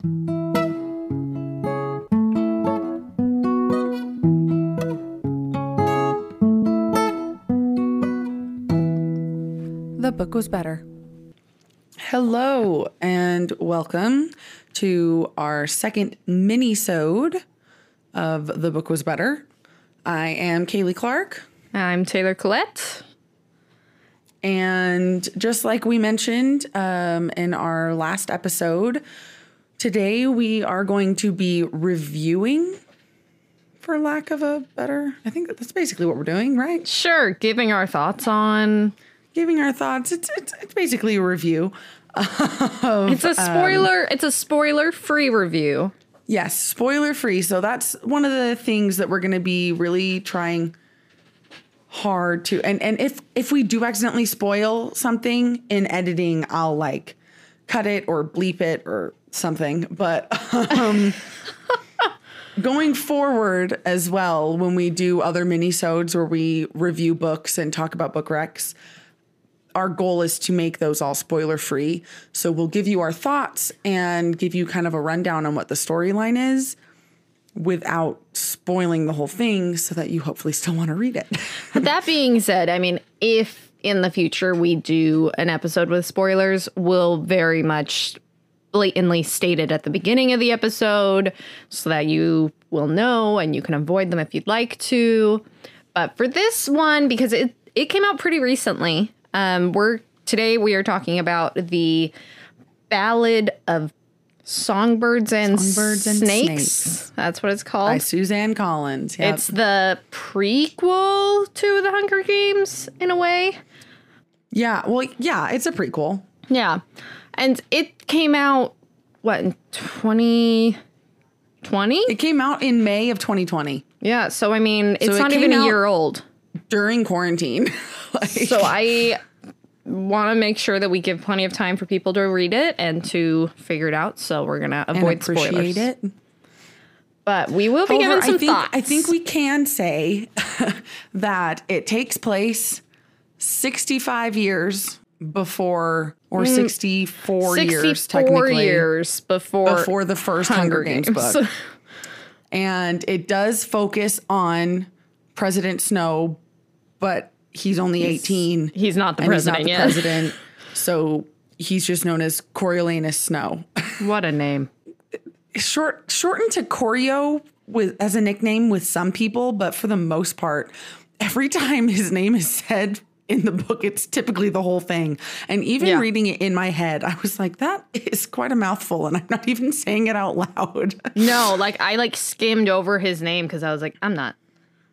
The book was better. Hello and welcome to our second mini-sode of The Book Was Better. I am Kaley Clark. I'm Taylor Collette. And just like we mentioned um, in our last episode, today we are going to be reviewing, for lack of a better, I think that's basically what we're doing, right? Sure, giving our thoughts on. Giving our thoughts. It's, it's, it's basically a review. It's a um, spoiler. it's a spoiler-free review. Yes, spoiler free. So that's one of the things that we're going to be really trying hard to and and if if we do accidentally spoil something in editing, I'll like cut it or bleep it or something. But um going forward as well when we do other mini-sodes where we review books and talk about book recs, our goal is to make those all spoiler free. So we'll give you our thoughts and give you kind of a rundown on what the storyline is without spoiling the whole thing so that you hopefully still want to read it. that being said, I mean, if in the future we do an episode with spoilers, we'll very much blatantly stated at the beginning of the episode so that you will know and you can avoid them if you'd like to. But for this one, because it it came out pretty recently, um, we're today we are talking about the Ballad of Songbirds and, Songbirds and Snakes. Snakes. That's what it's called. By Suzanne Collins. Yep. It's the prequel to the Hunger Games in a way. yeah, well, yeah, it's a prequel. Yeah. And it came out what in 2020? It came out in May of 2020 Yeah, so I mean, it's it not even a year old. during quarantine. like, So I want to make sure that we give plenty of time for people to read it and to figure it out. So we're going to avoid appreciate spoilers. it. But we will be However, giving some I think thoughts. I think we can say that it takes place 65 years before or mm, 64 years 64 technically years before before the first Hunger, Games, book. and it does focus on President Snow, but he's only 18 He's not the and he's not president the yet. president. So he's just known as Coriolanus Snow. What a name. short shortened to Coryo with as a nickname with some people, but for the most part, every time his name is said in the book, it's typically the whole thing. And even Yeah. reading it in my head, I was like, that is quite a mouthful, and I'm not even saying it out loud. No, like I like skimmed over his name because I was like, I'm not,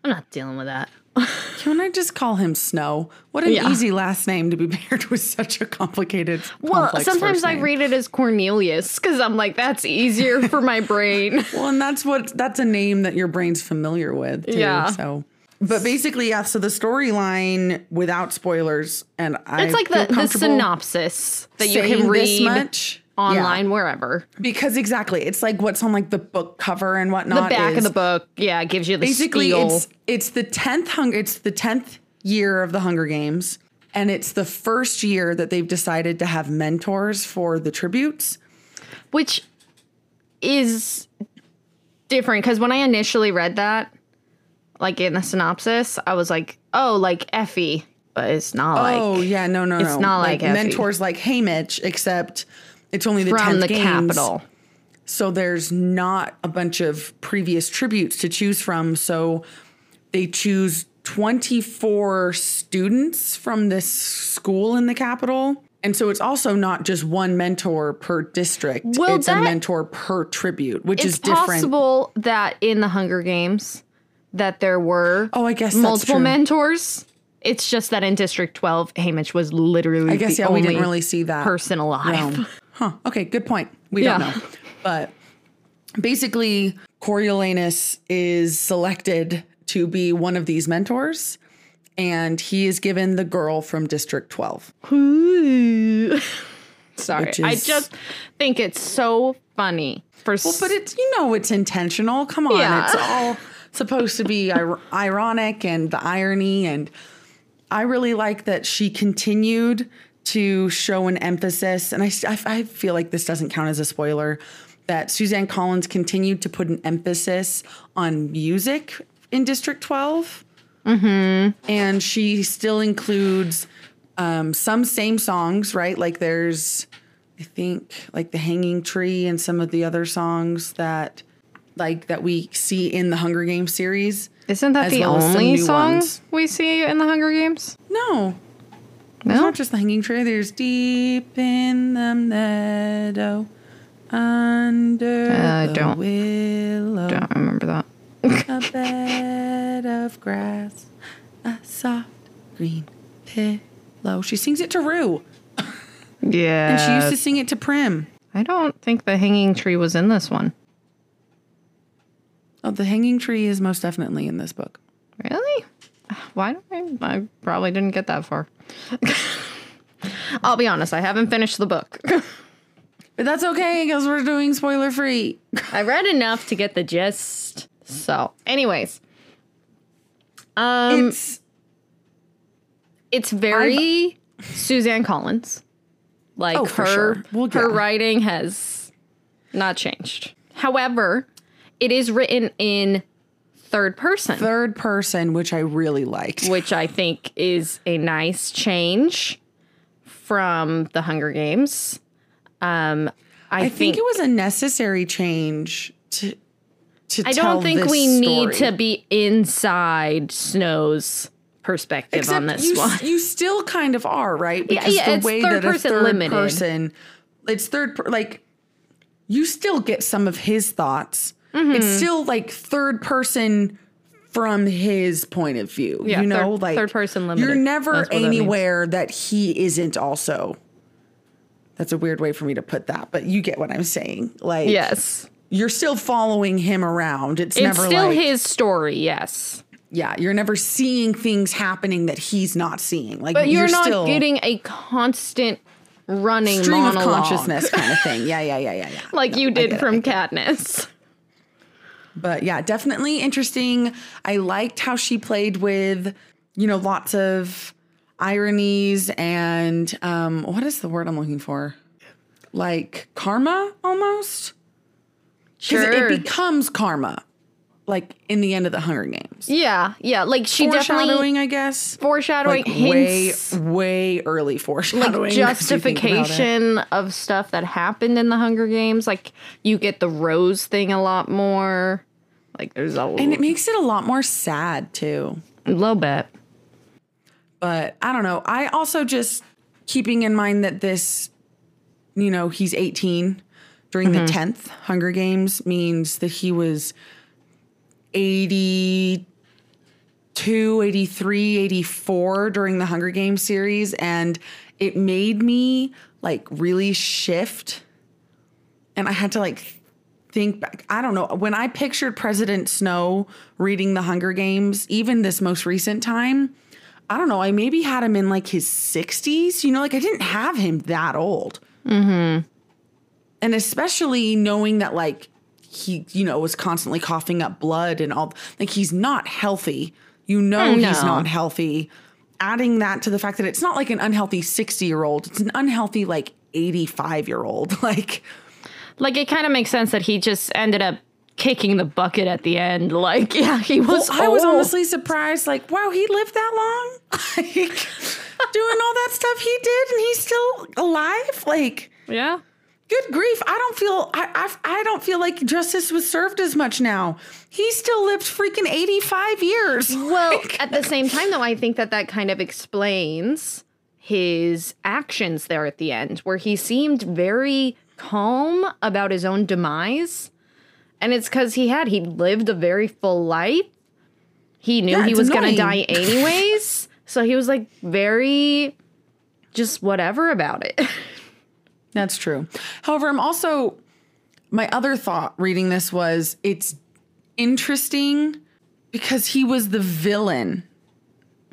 I'm not dealing with that. Can I just call him Snow? What an Yeah. easy last name to be paired with such a complicated. Well, sometimes I read it as Cornelius because I'm like, that's easier for my brain. Well, and that's what that's a name that your brain's familiar with. Too, Yeah. So, but basically, yeah. So the storyline, without spoilers, and I It's like feel the, the synopsis that you can this read much online Yeah. wherever. because exactly, it's like what's on like the book cover and whatnot. The back of the book, yeah, it gives you the Basically, spiel. it's it's the tenth hunger. It's the tenth year of the Hunger Games, and it's the first year that they've decided to have mentors for the tributes. which is different because when I initially read that, like in the synopsis, I was like, oh, like Effie, but it's not oh, like oh yeah, no, no, it's no. not like Effie. mentors like Haymitch, except it's only the from the games. capital. So there's not a bunch of previous tributes to choose from. So they choose 24 students from this school in the capital. And so it's also not just one mentor per district. Well, it's a mentor per tribute, which is different. possible that in the Hunger Games that there were Oh, I guess multiple mentors. It's just that in District 12, Haymitch was literally I guess yeah, we didn't really see that person alive. realm. Huh. Okay, good point. We Yeah. don't know. But basically, Coriolanus is selected to be one of these mentors, and he is given the girl from District 12. Sorry, Which I just think it's so funny. For Well, but it's you know it's intentional. Come on, Yeah. it's all supposed to be ir- ironic and the irony and I really like that she continued to show an emphasis, and I, I, I feel like this doesn't count as a spoiler, that Suzanne Collins continued to put an emphasis on music in District 12. Mm-hmm. And she still includes um, some same songs, right? Like there's, I think, like The Hanging Tree and some of the other songs that like that we see in the Hunger Games series. Isn't that the well only song ones. we see in the Hunger Games? No. No. It's No. not just the hanging tree. There's deep in the meadow, under Uh, the don't- willow, Don't remember that. a bed of grass, a soft green pillow. She sings it to Rue, Yeah. and she used to sing it to Prim. I don't think the hanging tree was in this one. Oh, the hanging tree is most definitely in this book. Really? Why don't I? I probably didn't get that far. I'll be honest, I haven't finished the book. But that's okay because we're doing spoiler free. I read enough to get the gist. So, anyways, um, It's it's very Suzanne Collins. Like Oh, her, sure. Well, her yeah. writing has not changed. However, it is written in third person, third person, which I really liked. which I think is a nice change from the Hunger Games. Um, I, I think, it was a necessary change to to I don't think we need to be inside Snow's perspective Except on this you, one. You still kind of are, right? Because yeah, the it's way third that a person third limited. person it's third per, like you still get some of his thoughts. Mm-hmm. It's still like third person from his point of view. Yeah, you know, third- like third person You're never what that anywhere that he isn't also. That's a weird way for me to put that, but you get what I'm saying. Like yes. you're still following him around. It's, It's never still like his story, yes. yeah, you're never seeing things happening that he's not seeing. Like But you're, not still getting a constant running stream monologue of consciousness kind of thing. Yeah, yeah, yeah, yeah, yeah. like you did get it, from Katniss. But yeah, definitely interesting. I liked how she played with, you know, lots of ironies and um what is the word I'm looking for? Like karma almost. Because Sure. it becomes karma, like in the end of the Hunger Games. yeah, yeah. Like she definitely Foreshadowing, I guess. foreshadowing Like way, hints way early foreshadowing. like 'cause you think about it. justification of stuff that happened in the Hunger Games. Like you get the Rose thing a lot more. Like there's a, And it makes it a lot more sad too. a little bit. But I don't know. I also just keeping in mind that this, you know, he's 18 during the mm-hmm. 10th Hunger Games means that he was 82, 83, 84 during the Hunger Games series. And it made me like really shift. And I had to like think back. I don't know. When I pictured President Snow reading the Hunger Games, even this most recent time, I don't know. I maybe had him in like his 60s. You know, like I didn't have him that old. Mm-hmm. And especially knowing that like he, you know, was constantly coughing up blood and all, like he's not healthy. You know, Oh, he's not healthy. Adding that to the fact that it's not like an unhealthy 60 year old, it's an unhealthy like 85 year old. Like, Like it kind of makes sense that he just ended up kicking the bucket at the end. Like yeah, he was. I was honestly surprised. Like, wow, he lived that long, like doing all that stuff he did, and he's still alive. Like, yeah. Good grief! I don't feel I I, I don't feel like justice was served as much now. He still lived freaking eighty five years. Well, at the same time, though, I think that that kind of explains his actions there at the end, where he seemed very calm about his own demise. And it's because he had, he lived a very full life. He knew Yeah, he was going to die anyways. so he was like very just whatever about it. That's true. However, I'm also my other thought reading this was it's interesting because he was the villain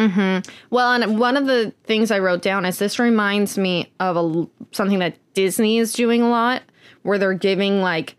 Mm-hmm. Well, and one of the things I wrote down is this reminds me of a, something that Disney is doing a lot, where they're giving like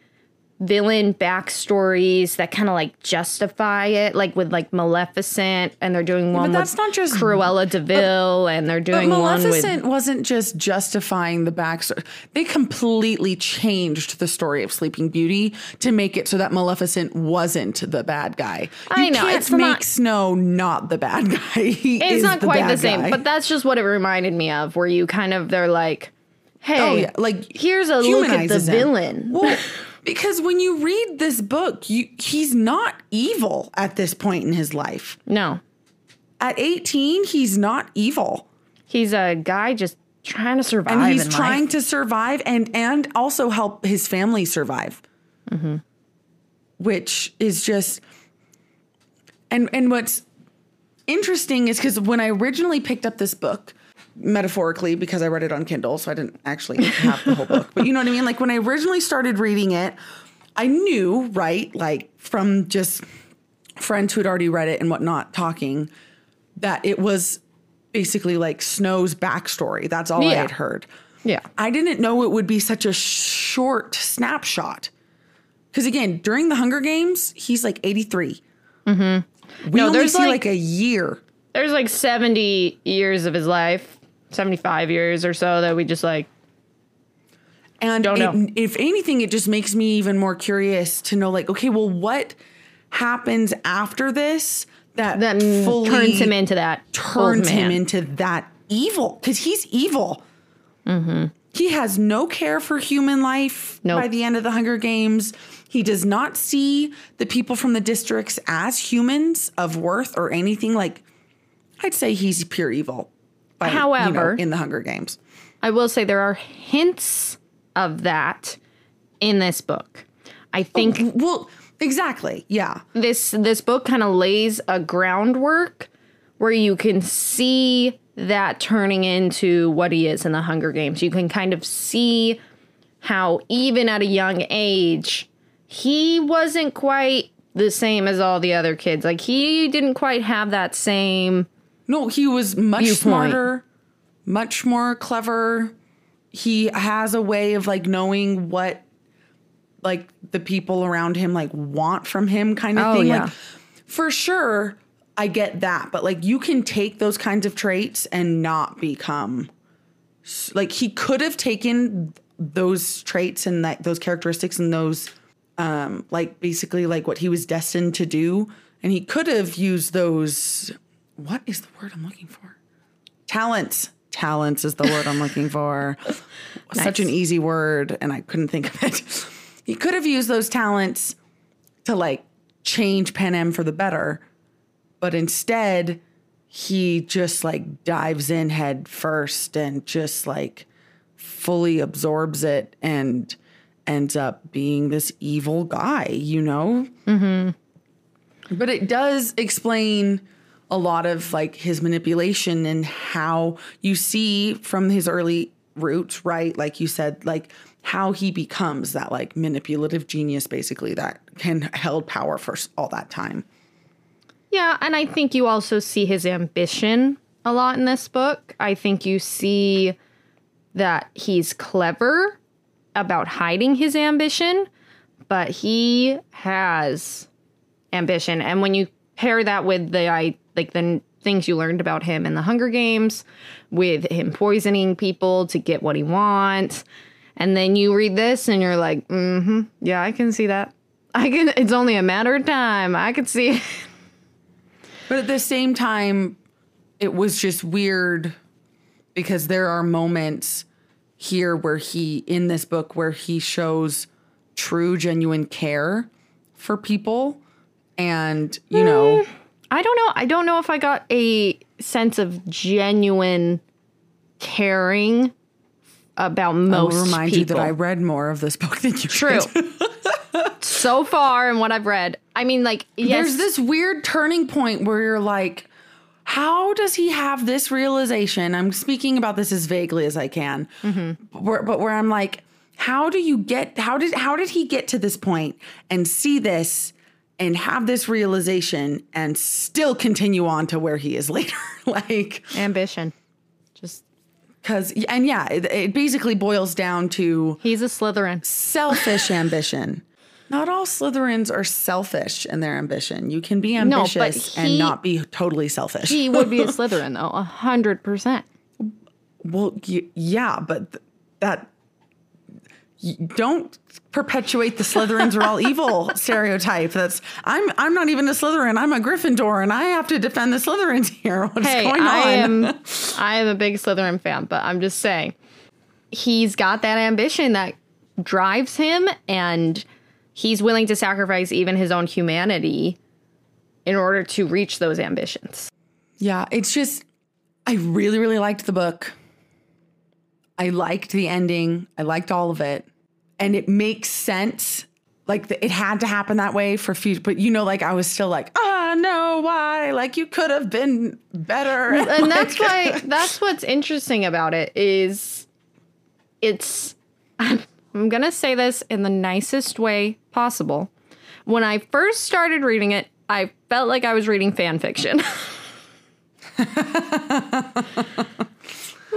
villain backstories that kind of like justify it, like with like Maleficent, and they're doing one that's with not just- Cruella de Vil, and they're But doing one with Maleficent wasn't just justifying the backstory. They completely changed the story of Sleeping Beauty to make it so that Maleficent wasn't the bad guy. You I know, can't it's make not- Snow not the bad guy. It's not quite the same, guy. but that's just what it reminded me of, where you kind of they're like, oh, hey, oh yeah, like here's a look at the him. villain. Well, because when you read this book, you he's not evil at this point in his life. No, At 18, he's not evil. he's a guy just trying to survive. and he's in trying life. to survive and and also help his family survive Mm-hmm. which is just and and what's interesting is because when i originally picked up this book metaphorically because i read it on kindle so i didn't actually have the whole book but you know what i mean like when i originally started reading it i knew right like from just friends who had already read it and whatnot talking that it was basically like snow's backstory that's all i had heard Yeah. I didn't know it would be such a short snapshot. Because again, during the Hunger Games, he's like 83. Mm-hmm. We No, only there's see like, like- a year. There's like 70 years of his life, 75 years or so that we just like, And Don't it- know. if anything, it just makes me even more curious to know like, okay, well, what happens after this that, that fully turns him into that turns him into that evil? Because he's evil. Mm-hmm. He has no care for human life Nope. by the end of the Hunger Games. He does not see the people from the districts as humans of worth or anything. Like, I'd say he's pure evil. By, you know, However- in the Hunger Games. I will say there are hints of that in this book. I oh, think Well, exactly. Yeah. this this book kind of lays a groundwork where you can see that turning into what he is in the Hunger Games. You can kind of see how even at a young age he wasn't quite the same as all the other kids. Like he didn't quite have that same No, he was much Viewpoint. smarter, much more clever. He has a way of like knowing what like the people around him like want from him kind of Oh, thing. yeah. Like for sure, I get that, but like you can take those kinds of traits and not become like he could have taken those traits and that those characteristics and those um like basically like what he was destined to do and he could have used those what is the word I'm looking for? Talents. Talents is the word I'm looking for. Such an easy word, and I couldn't think of it. He could have used those talents to like change Panem for the better, but instead he just like dives in head first and just like fully absorbs it and ends up being this evil guy, you know? Mm-hmm. But it does explain a lot of like his manipulation and how you see from his early roots, right? Like you said, like how he becomes that like manipulative genius basically that can held power for all that time. Yeah, and I think you also see his ambition a lot in this book. I think you see that he's clever about hiding his ambition, but he has ambition. And when you pair that with the I like the things you learned about him in the Hunger Games, with him poisoning people to get what he wants, and then you read this and you're like, mm-hmm, yeah, I can see that. I can. It's only a matter of time. I can see. it. But at the same time, it was just weird because there are moments here where he, in this book, where he shows true, genuine care for people. And, you know, I don't know. I don't know if I got a sense of genuine caring about most I'll remind people. you that I read more of this book than you True. so far and what I've read. I mean, like, yes, There's this weird turning point where you're like, how does he have this realization? I'm speaking about this as vaguely as I can, but, where, but where I'm like, how do you get? How did how did he get to this point and see this and have this realization and still continue on to where he is later? like, ambition. Just because and yeah, it, it basically boils down to he's a Slytherin. selfish ambition. Not all Slytherins are selfish in their ambition. You can be ambitious he- and not be totally selfish. He would be a Slytherin though, a hundred percent. well, y- yeah, but th- that don't perpetuate the Slytherins are all evil stereotype. That's I'm I'm not even a Slytherin. I'm a Gryffindor, and I have to defend the Slytherins here. What's Hey, going on? I am I am a big Slytherin fan, but I'm just saying he's got that ambition that drives him and he's willing to sacrifice even his own humanity in order to reach those ambitions. Yeah, it's just I really really liked the book. I liked the ending. I liked all of it. And it makes sense. Like the, it had to happen that way for future, but you know, like I was still like, ah, no, why? Like you could have been better. And that's why that's what's interesting about it is it's I'm, I'm going to say this in the nicest way possible. When I first started reading it, I felt like I was reading fan fiction.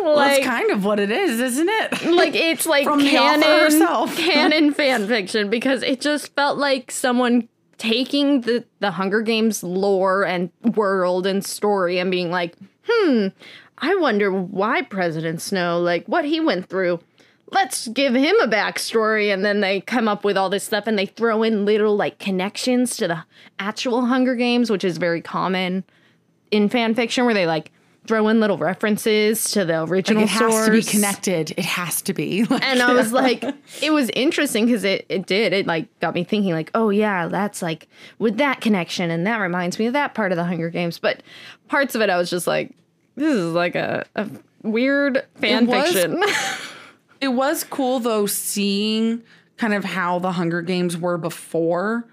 Well, like, that's kind of what it is, isn't it? like it's like canon, canon fan fiction because it just felt like someone taking the the Hunger Games lore and world and story and being like, hmm, I wonder why President Snow, like what he went through. Let's give him a backstory, and then they come up with all this stuff, and they throw in little like connections to the actual Hunger Games, which is very common in fan fiction, where they like throw in little references to the original it has to be connected. It has to be. And I was like, it was interesting because it, it did. It like got me thinking, like, oh yeah, that's like with that connection, and that reminds me of that part of the Hunger Games. But parts of it, I was just like, this is like a, a weird fan It was- fiction. It was cool though seeing kind of how the Hunger Games were before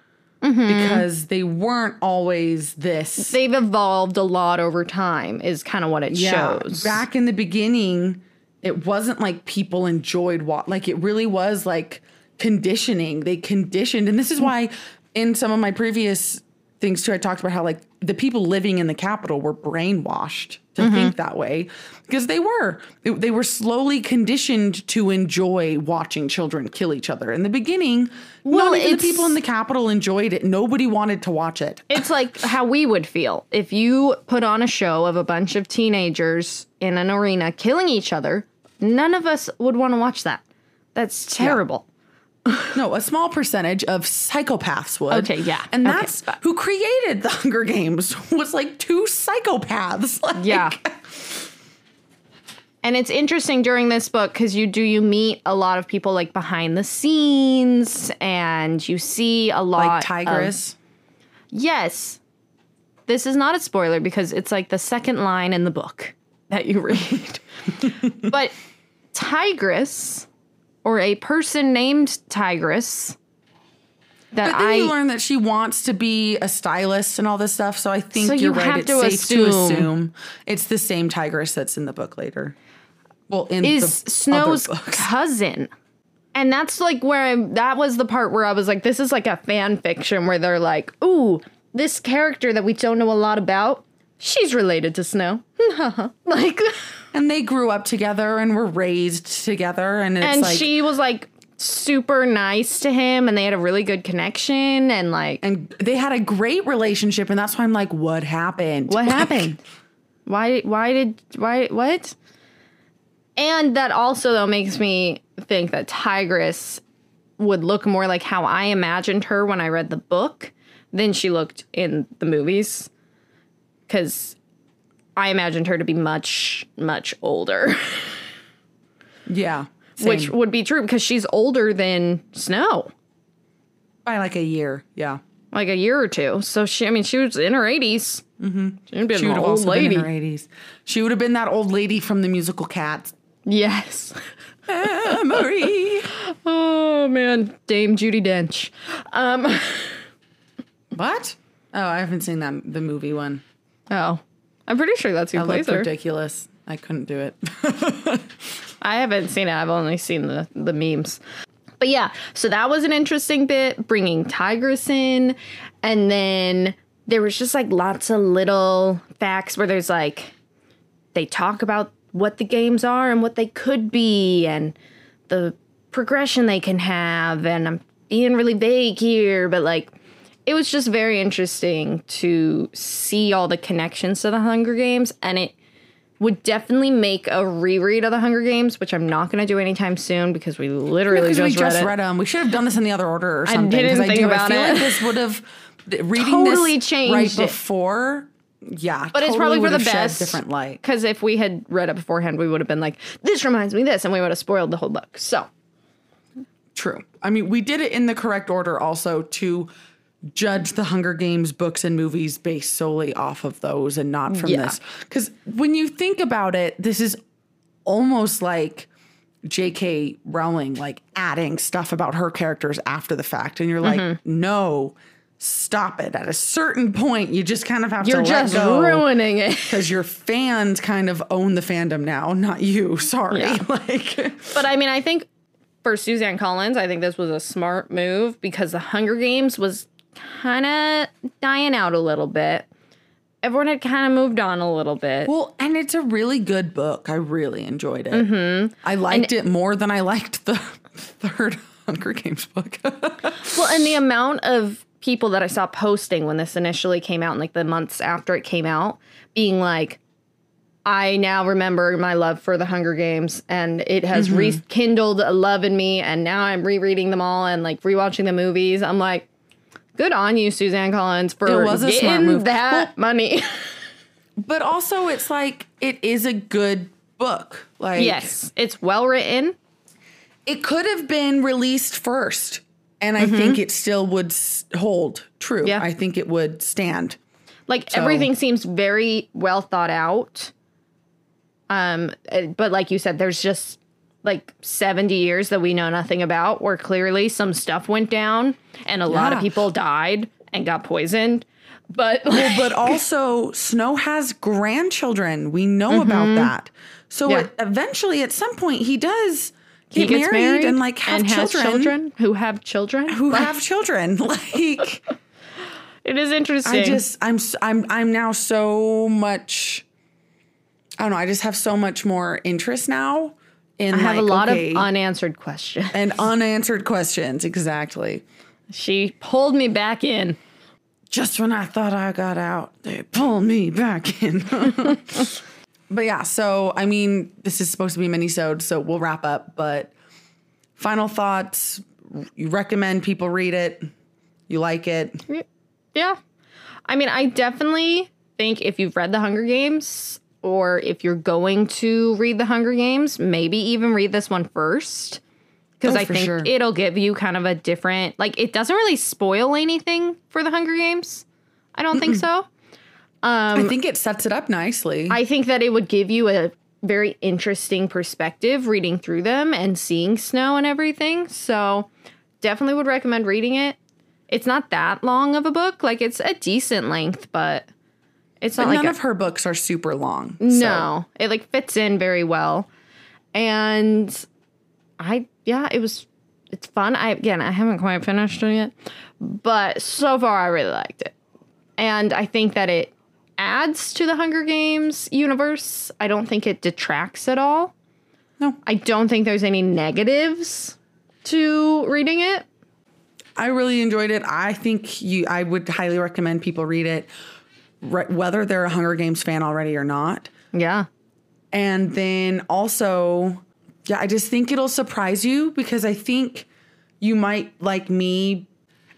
Mm-hmm. because they weren't always this. They've evolved a lot over time, is kind of what it shows. Back in the beginning, it wasn't like people enjoyed what like it really was like conditioning. They conditioned and this is why in some of my previous things too I talked about how like the people living in the capital were brainwashed to Mm-hmm. think that way because they were They- they were slowly conditioned to enjoy watching children kill each other. In the beginning, Well, the people in the capital enjoyed it. Nobody wanted to watch it. It's like how we would feel if you put on a show of a bunch of teenagers in an arena killing each other. None of us would want to watch that. That's terrible. No, a small percentage of psychopaths would. Okay, yeah. And Okay, that's who created the Hunger Games was like two psychopaths. Like, Yeah. And it's interesting during this book because you do you meet a lot of people like behind the scenes and you see a lot Like of- Tigris. yes. This is not a spoiler because it's like the second line in the book that you read. but Tigris or a person named Tigris that but then I you learn that she wants to be a stylist and all this stuff. So I think So you're you right. have It's to safe to assume- assume it's the same Tigris that's in the book later. Well, in is the Snow's cousin. And that's like where I that was the part where I was like, this is like a fan fiction where they're like, ooh, this character that we don't know a lot about, she's related to Snow. like And they grew up together and were raised together. And it's and like, she was like super nice to him and they had a really good connection and like and they had a great relationship. And that's why I'm like, what happened? what Like, happened? Why why did why what? And that also though makes me think that Tigris would look more like how I imagined her when I read the book than she looked in the movies. Cause I imagined her to be much, much older. Yeah. Which would be true because she's older than Snow. by like a year. Yeah. Like a year or two. So she I mean she was in her 80s. Mm-hmm. She'd been She an would have old lady. been in her 80s. She would have been that old lady from the musical Cats. Yes. Marie. Oh man, Dame Judi Dench. Um, what? Oh, I haven't seen that the movie one. Oh, I'm pretty sure that's who That plays her. ridiculous. I couldn't do it. I haven't seen it. I've only seen the the memes. But yeah, so that was an interesting bit bringing Tigris in, and then there was just like lots of little facts where there's like they talk about what the games are and what they could be and the progression they can have and I'm being really vague here, but like it was just very interesting to see all the connections to the Hunger Games and it would definitely make a reread of the Hunger Games, which I'm not going to do anytime soon because we literally Because just, we just read, read, them. We should have done this in the other order or something. I didn't think do. about I feel it. like this would have reading Totally this changed right it. before. Yeah, But it's probably for the best. different light. Because if we had read it beforehand, we would have been like, "This reminds me of this," and we would have spoiled the whole book. So True. I mean, we did it in the correct order also to judge the Hunger Games books and movies based solely off of those and not from Yeah. this. Because when you think about it, this is almost like J.K. Rowling like adding stuff about her characters after the fact, and you're like, Mm-hmm. no, stop it. At a certain point, you just kind of have to. you're to just let go. ruining it. because your fans kind of own the fandom now, not you. Sorry. Yeah. like, But I mean, I think for Suzanne Collins, I think this was a smart move because the Hunger Games was kind of dying out a little bit. Everyone had kind of moved on a little bit. well, and it's a really good book. I really enjoyed it. Mm-hmm. I liked it more than I liked the third Hunger Games book. Well, and the amount of people that I saw posting when this initially came out, and like the months after it came out, being like, I now remember my love for the Hunger Games, and it has rekindled a love in me, and now I'm rereading them all and like rewatching the movies. I'm like, good on you, Suzanne Collins, for It was a getting smart move. that money. but also, it's like it is a good book. Like, yes, it's well written. it could have been released first, and I think it still would hold true. Yeah. I think it would stand. Like everything seems very well thought out. Um, uh, but like you said, there's just like 70 years that we know nothing about, where clearly some stuff went down and a lot of people died and got poisoned. But but also Snow has grandchildren. We know mm-hmm. about that. So Yeah. it- eventually, at some point, he does he get gets married, married and like have and has children, children who have children. who have children. Like it is interesting. I just, I'm, I'm, I'm now so much. I don't know. I just have so much more interest now in I have like, a lot okay, of unanswered questions. and unanswered questions. Exactly. She pulled me back in. just when I thought I got out, they pull me back in. but yeah, so I mean, this is supposed to be mini-sode, so we'll wrap up. But final thoughts: you recommend people read it? You like it? Yeah. I mean, I definitely think if you've read The Hunger Games or if you're going to read The Hunger Games, maybe even read this one first. Because Oh, I think sure. it'll give you kind of a different, like, it doesn't really spoil anything for The Hunger Games. I don't think so. I think it sets it up nicely. Um, I think that it would give you a very interesting perspective reading through them and seeing snow and everything. So definitely would recommend reading it. It's not that long of a book. Like it's a decent length, but it's not None like a, of her books are super long. so- no. It like fits in very well. And I yeah, it was it's fun. I again, I haven't quite finished it yet, but so far I really liked it. And I think that it adds to the Hunger Games universe. I don't think it detracts at all. No. I don't think there's any negatives to reading it. I really enjoyed it. I think you. I would highly recommend people read it, re- whether they're a Hunger Games fan already or not. Yeah. And then also, yeah, I just think it'll surprise you because I think you might, like me,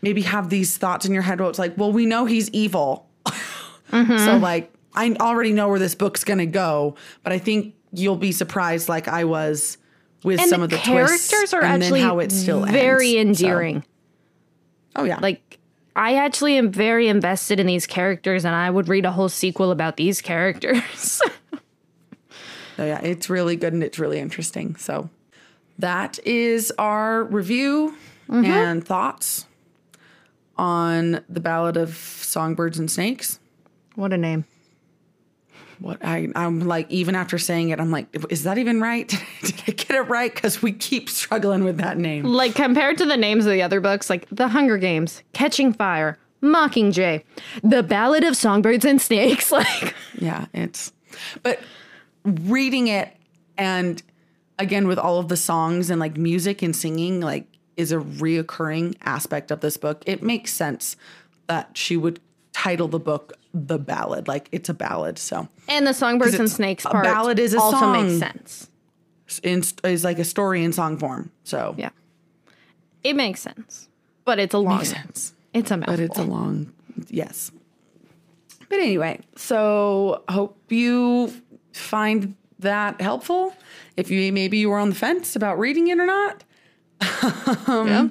maybe have these thoughts in your head where it's like, well, we know he's evil. So, mm-hmm. like, I already know where this book's going to go, but I think you'll be surprised, like I was with And some the of the characters twists are and actually then how it still very ends. So- endearing. oh, yeah. like I actually am very invested in these characters and I would read a whole sequel about these characters. So yeah, it's really good and it's really interesting. So that is our review mm-hmm. and thoughts on the Ballad of Songbirds and Snakes. what a name. What I I'm like even after saying it, I'm like, is that even right? Did I get it right? Because we keep struggling with that name. Like compared to the names of the other books like The Hunger Games, Catching Fire, Mockingjay, The Ballad of Songbirds and Snakes like Yeah, it's but reading it and again with all of the songs and like music and singing, like is a reoccurring aspect of this book, it makes sense that she would title the book The Ballad. Like it's a ballad. So And the songbirds and snakes a part ballad is a also song. makes sense. in, is like a story in song form. So Yeah. It makes sense. But it's a long makes sense. It's a mouthful. But it's a long, yes. But anyway, so hope you find that helpful. If you maybe you were on the fence about reading it or not, um, Yeah.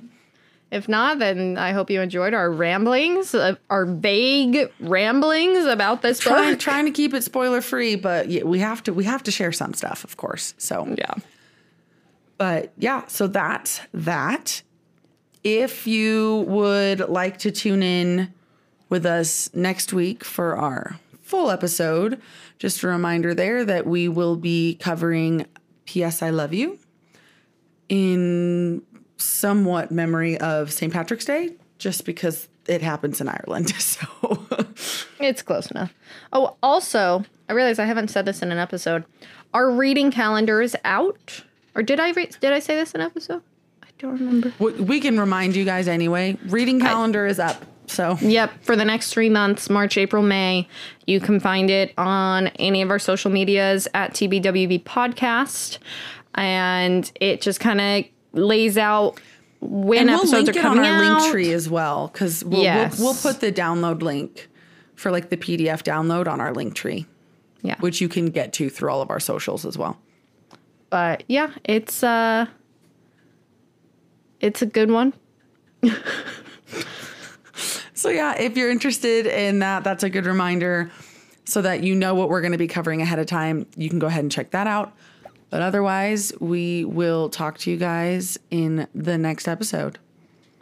If not, then I hope you enjoyed our ramblings, uh, our vague ramblings about this trying, book. trying to keep it spoiler free, but we have to we have to share some stuff, of course. So Yeah. but yeah, so that's that. If you would like to tune in with us next week for our full episode, just a reminder there that we will be covering P.S. I Love You in somewhat memory of St. Patrick's Day, just because it happens in Ireland. So It's close enough. Oh, also, I realize I haven't said this in an episode. Our reading calendar is out. Or did I re- did I say this in an episode? I don't remember. we, we can remind you guys anyway. Reading calendar is up. So Yep, for the next three months, March, April, May. You can find it on any of our social medias at TBWB Podcast. And it just kind of lays out when and we'll episodes link are it on coming our out. link tree as well because we'll, Yes. we'll, we'll put the download link for like the pdf download on our link tree Yeah. which you can get to through all of our socials as well But yeah, it's uh it's a good one. so yeah if you're interested in that that's a good reminder so that you know what we're going to be covering ahead of time you can go ahead and check that out but otherwise we will talk to you guys in the next episode.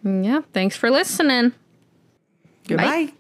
Yeah, thanks for listening. goodbye